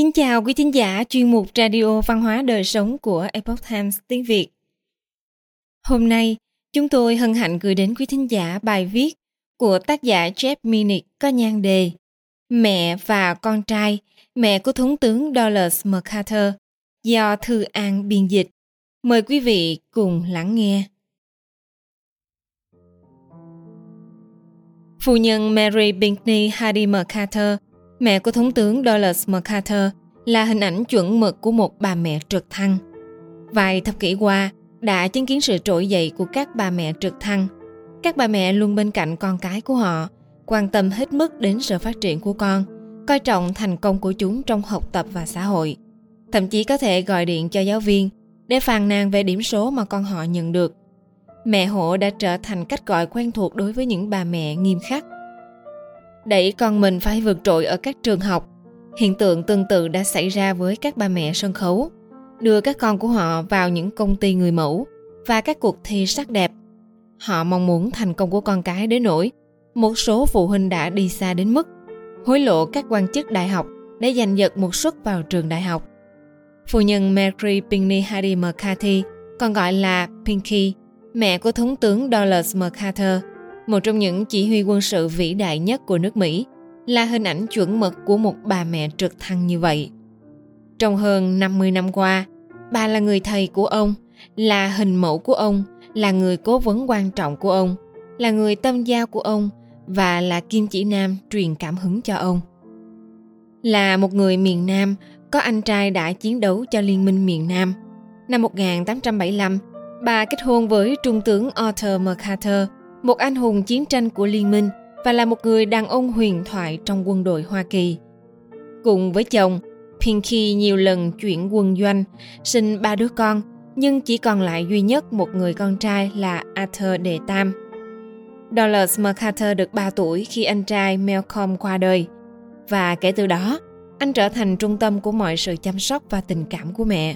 Kính chào quý thính giả chuyên mục Radio Văn hóa Đời Sống của Epoch Times tiếng Việt. Hôm nay, chúng tôi hân hạnh gửi đến quý thính giả bài viết của tác giả Jeff Minnick có nhan đề Mẹ và con trai, mẹ của Thống tướng Douglas MacArthur do Thư An biên dịch. Mời quý vị cùng lắng nghe. Phu nhân Mary Pinckney Hardy MacArthur, mẹ của Thống tướng Douglas MacArthur, là hình ảnh chuẩn mực của một bà mẹ trực thăng. Vài thập kỷ qua, đã chứng kiến sự trỗi dậy của các bà mẹ trực thăng. Các bà mẹ luôn bên cạnh con cái của họ, quan tâm hết mức đến sự phát triển của con, coi trọng thành công của chúng trong học tập và xã hội. Thậm chí có thể gọi điện cho giáo viên để phàn nàn về điểm số mà con họ nhận được. Mẹ hộ đã trở thành cách gọi quen thuộc đối với những bà mẹ nghiêm khắc. Đẩy con mình phải vượt trội ở các trường học, hiện tượng tương tự đã xảy ra với các bà mẹ sân khấu đưa các con của họ vào những công ty người mẫu và các cuộc thi sắc đẹp. Họ mong muốn thành công của con cái đến nỗi một số phụ huynh đã đi xa đến mức hối lộ các quan chức đại học để giành giật một suất vào trường đại học. Phu nhân Mary Pinckney Hardy McCarthy, còn gọi là Pinky, mẹ của Thống tướng Douglas MacArthur, một trong những chỉ huy quân sự vĩ đại nhất của nước Mỹ, là hình ảnh chuẩn mực của một bà mẹ trực thăng như vậy. Trong hơn 50 năm qua, bà là người thầy của ông, là hình mẫu của ông, là người cố vấn quan trọng của ông, là người tâm giao của ông và là kim chỉ nam truyền cảm hứng cho ông. Là một người miền Nam, có anh trai đã chiến đấu cho Liên minh miền Nam. Năm 1875, bà kết hôn với Trung tướng Arthur MacArthur, một anh hùng chiến tranh của Liên minh và là một người đàn ông huyền thoại trong quân đội Hoa Kỳ. Cùng với chồng, Pinky nhiều lần chuyển quân doanh, sinh ba đứa con, nhưng chỉ còn lại duy nhất một người con trai là Arthur Đệ Tam. Douglas MacArthur được 3 tuổi khi anh trai Malcolm qua đời, và kể từ đó, anh trở thành trung tâm của mọi sự chăm sóc và tình cảm của mẹ.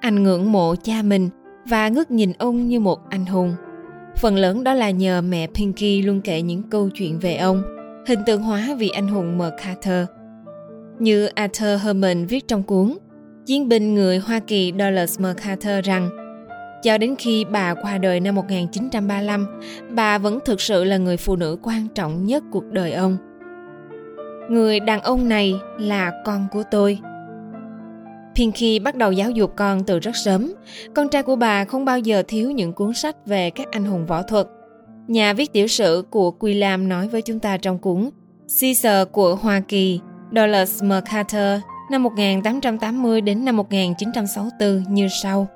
Anh ngưỡng mộ cha mình và ngước nhìn ông như một anh hùng. Phần lớn đó là nhờ mẹ Pinky luôn kể những câu chuyện về ông, hình tượng hóa vị anh hùng MacArthur như Arthur Herman viết trong cuốn Chiến binh người Hoa Kỳ Douglas MacArthur rằng cho đến khi bà qua đời năm 1935, bà vẫn thực sự là người phụ nữ quan trọng nhất cuộc đời ông. Người đàn ông này là con của tôi. Pinky bắt đầu giáo dục con từ rất sớm. Con trai của bà không bao giờ thiếu những cuốn sách về các anh hùng võ thuật. Nhà viết tiểu sử của Lam nói với chúng ta trong cuốn Caesar của Hoa Kỳ Douglas MacArthur năm 1880 đến năm 1964 như sau.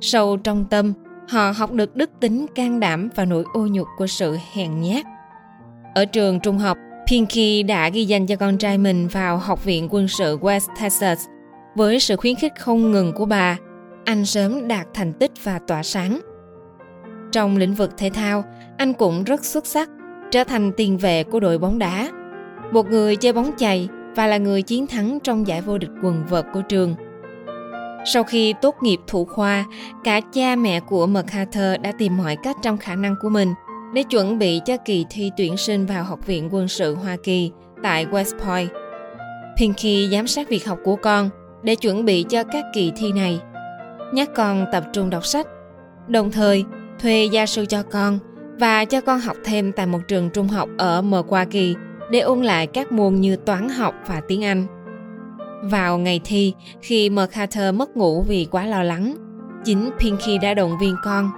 Sâu trong tâm, họ học được đức tính can đảm và nỗi ô nhục của sự hèn nhát. Ở trường trung học, Pinky đã ghi danh cho con trai mình vào Học viện quân sự West Texas. Với sự khuyến khích không ngừng của bà, anh sớm đạt thành tích và tỏa sáng. Trong lĩnh vực thể thao, anh cũng rất xuất sắc, trở thành tiền vệ của đội bóng đá một người chơi bóng chày và là người chiến thắng trong giải vô địch quần vợt của trường. Sau khi tốt nghiệp thủ khoa, cả cha mẹ của MacArthur đã tìm mọi cách trong khả năng của mình để chuẩn bị cho kỳ thi tuyển sinh vào Học viện Quân sự Hoa Kỳ tại West Point. Pinky giám sát việc học của con để chuẩn bị cho các kỳ thi này. Nhắc con tập trung đọc sách, đồng thời thuê gia sư cho con và cho con học thêm tại một trường trung học ở Milwaukee để ôn lại các môn như toán học và tiếng Anh. Vào ngày thi, khi MacArthur mất ngủ vì quá lo lắng, chính Pinky đã động viên con.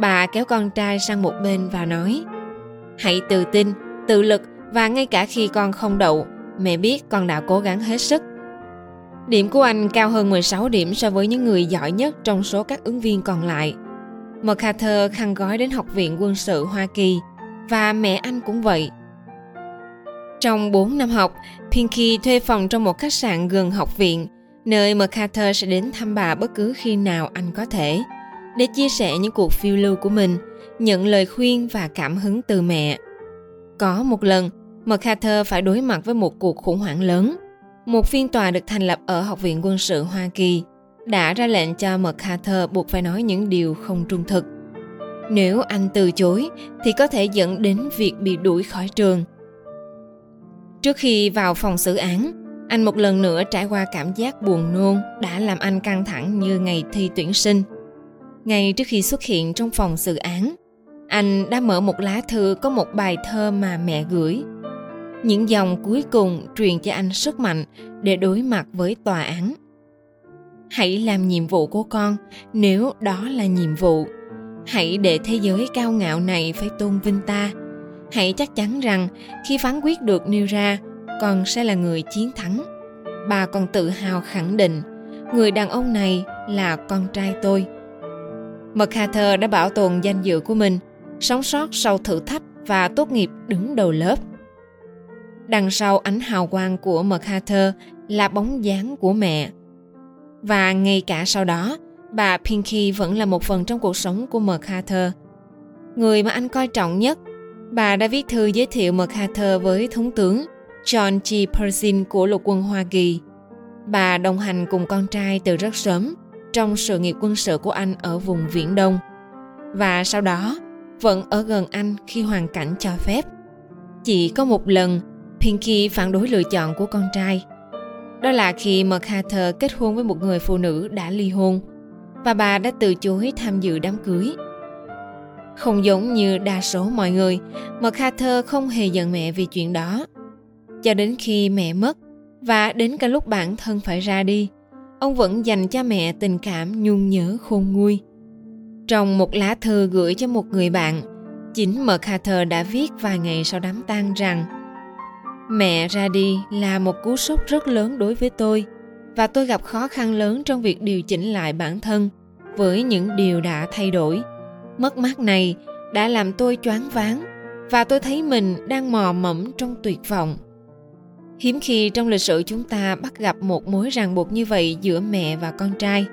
Bà kéo con trai sang một bên và nói Hãy tự tin, tự lực và ngay cả khi con không đậu, mẹ biết con đã cố gắng hết sức. Điểm của anh cao hơn 16 điểm so với những người giỏi nhất trong số các ứng viên còn lại. MacArthur khăn gói đến Học viện Quân sự Hoa Kỳ và mẹ anh cũng vậy – trong 4 năm học, Pinky thuê phòng trong một khách sạn gần học viện, nơi MacArthur sẽ đến thăm bà bất cứ khi nào anh có thể, để chia sẻ những cuộc phiêu lưu của mình, nhận lời khuyên và cảm hứng từ mẹ. Có một lần, MacArthur phải đối mặt với một cuộc khủng hoảng lớn. Một phiên tòa được thành lập ở Học viện Quân sự Hoa Kỳ đã ra lệnh cho MacArthur buộc phải nói những điều không trung thực. Nếu anh từ chối thì có thể dẫn đến việc bị đuổi khỏi trường – Trước khi vào phòng xử án, Anh một lần nữa trải qua cảm giác buồn nôn đã làm anh căng thẳng như ngày thi tuyển sinh. Ngay trước khi xuất hiện trong phòng xử án, anh đã mở một lá thư có một bài thơ mà mẹ gửi. Những dòng cuối cùng truyền cho anh sức mạnh để đối mặt với tòa án. Hãy làm nhiệm vụ của con nếu đó là nhiệm vụ. Hãy để thế giới cao ngạo này phải tôn vinh ta. Hãy chắc chắn rằng khi phán quyết được nêu ra, con sẽ là người chiến thắng. Bà còn tự hào khẳng định, người đàn ông này là con trai tôi. MacArthur đã bảo tồn danh dự của mình, sống sót sau thử thách và tốt nghiệp đứng đầu lớp. Đằng sau ánh hào quang của MacArthur là bóng dáng của mẹ. Và ngay cả sau đó, bà Pinky vẫn là một phần trong cuộc sống của MacArthur. Người mà anh coi trọng nhất, bà đã viết thư giới thiệu MacArthur với thống tướng John G. Pershing của lục quân Hoa Kỳ. Bà đồng hành cùng con trai từ rất sớm trong sự nghiệp quân sự của anh ở vùng Viễn Đông. Và sau đó, vẫn ở gần anh khi hoàn cảnh cho phép. Chỉ có một lần, Pinky phản đối lựa chọn của con trai. Đó là khi MacArthur kết hôn với một người phụ nữ đã ly hôn và bà đã từ chối tham dự đám cưới. Không giống như đa số mọi người, MacArthur không hề giận mẹ vì chuyện đó. Cho đến khi mẹ mất và đến cả lúc bản thân phải ra đi, ông vẫn dành cho mẹ tình cảm nhung nhớ khôn nguôi. Trong một lá thư gửi cho một người bạn, chính MacArthur đã viết vài ngày sau đám tang rằng Mẹ ra đi là một cú sốc rất lớn đối với tôi và tôi gặp khó khăn lớn trong việc điều chỉnh lại bản thân với những điều đã thay đổi. Mất mát này đã làm tôi choáng váng và tôi thấy mình đang mò mẫm trong tuyệt vọng. Hiếm khi trong lịch sử chúng ta bắt gặp một mối ràng buộc như vậy giữa mẹ và con trai.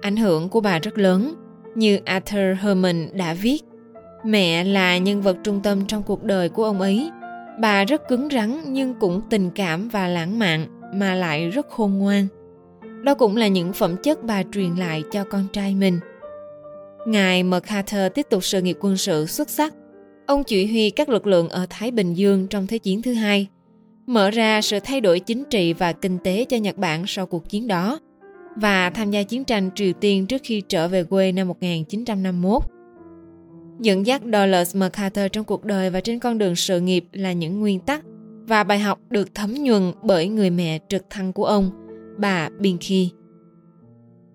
Ảnh hưởng của bà rất lớn, như Arthur Herman đã viết. Mẹ là nhân vật trung tâm trong cuộc đời của ông ấy. Bà rất cứng rắn nhưng cũng tình cảm và lãng mạn mà lại rất khôn ngoan. Đó cũng là những phẩm chất bà truyền lại cho con trai mình. Ngài MacArthur tiếp tục sự nghiệp quân sự xuất sắc. Ông chỉ huy các lực lượng ở Thái Bình Dương trong Thế chiến thứ hai, mở ra sự thay đổi chính trị và kinh tế cho Nhật Bản sau cuộc chiến đó và tham gia chiến tranh Triều Tiên trước khi trở về quê năm 1951. Dẫn dắt Douglas MacArthur trong cuộc đời và trên con đường sự nghiệp là những nguyên tắc và bài học được thấm nhuần bởi người mẹ trực thăng của ông, bà Binky.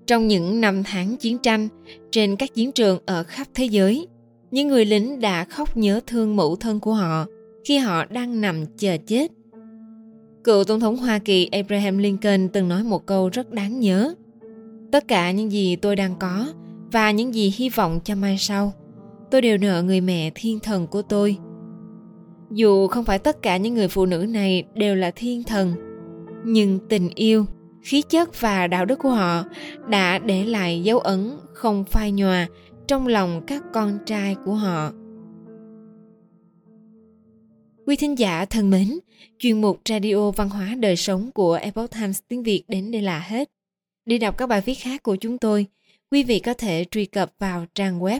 Trong những năm tháng chiến tranh, trên các chiến trường ở khắp thế giới, những người lính đã khóc nhớ thương mẫu thân của họ khi họ đang nằm chờ chết Cựu Tổng thống Hoa Kỳ Abraham Lincoln từng nói một câu rất đáng nhớ. Tất cả những gì tôi đang có và những gì hy vọng cho mai sau, tôi đều nợ người mẹ thiên thần của tôi. Dù không phải tất cả những người phụ nữ này đều là thiên thần, nhưng tình yêu, khí chất và đạo đức của họ đã để lại dấu ấn không phai nhòa trong lòng các con trai của họ. Quý thính giả thân mến, chuyên mục Radio Văn hóa Đời Sống của Epoch Times tiếng Việt đến đây là hết. Để đọc các bài viết khác của chúng tôi, quý vị có thể truy cập vào trang web